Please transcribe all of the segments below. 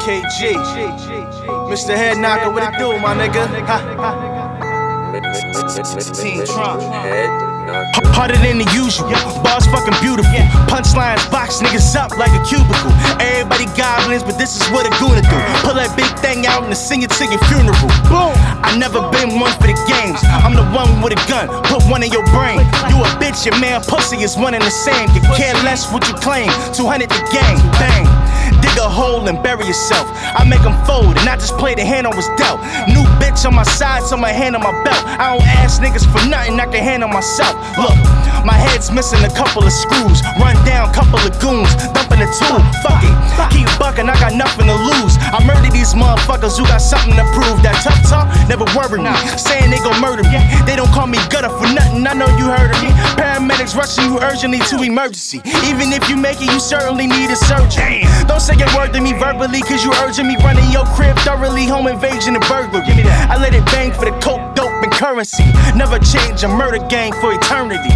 KG. Mr. Head Knocker, what it do, my nigga? Team Trump. Harder than the usual. Bars fucking beautiful. Punchlines box niggas up like a cubicle. Everybody goblins, but this is what a gonna do. Pull that big thing out and sing it to your funeral. Boom. I never been one for the games. I'm the one with a gun. Put one in your brain. You a bitch, your man pussy is one and the same. You care less what you claim. 200 the gang. Bang. Dig a hole and bury yourself. I make them fold and I just play the hand I was dealt. New bitch on my side, so my hand on my belt. I don't ask niggas for nothing, I can handle myself. Look, my head's missing a couple of screws. Run down, couple of goons, dumping a tube. Fuck it, keep bucking, I got nothing to lose. I murder these motherfuckers who got something to prove. That tough talk never worried me. Saying they gon' murder me. They don't call me Gudda for nothing, I know you heard of me. Paramedics rushing you urgently to emergency. Even if you make it, you certainly need a surgery. Don't say a word to me verbally, cause you urging me running your crib thoroughly. Home invasion and burglary. I let it bang for the coke, dope, and currency. Never change a murder gang for eternity.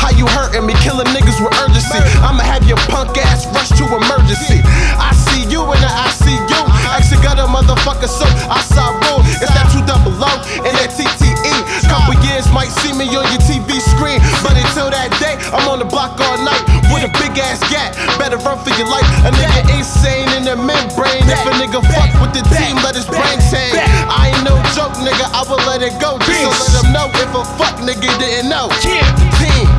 How you hurting me, killing niggas with urgency. I'ma have your punk ass rush block all night with a big ass gat. Better run for your life. A nigga insane in the membrane. If a nigga fuck with the team, let his brain hang. I ain't no joke, nigga. I will let it go. Just to let them know if a fuck nigga didn't know. Team.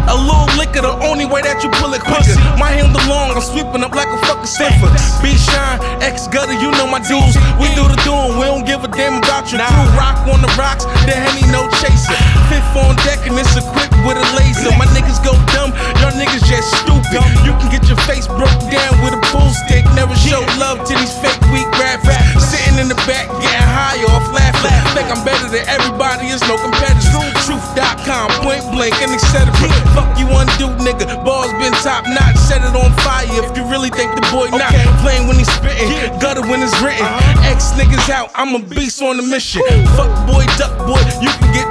A little liquor, the only way that you pull it quicker. My hand long, I'm sweeping up like a fucking sniffer. B Shine, X Gudda, you know my dudes. We do the doing, we don't give a damn about your crew. Rock on the rocks, the Henny no chaser. Fifth on deck and it's a with I'm better than everybody, it's no competitors. Truth.com, point blank, and etc. Fuck you undo, nigga. Bars been top notch, set it on fire. If you really think the boy not playing when he's spitting, gutter when it's written. Uh-huh. X niggas out, I'm a beast on the mission. Fuck boy, duck boy, you can get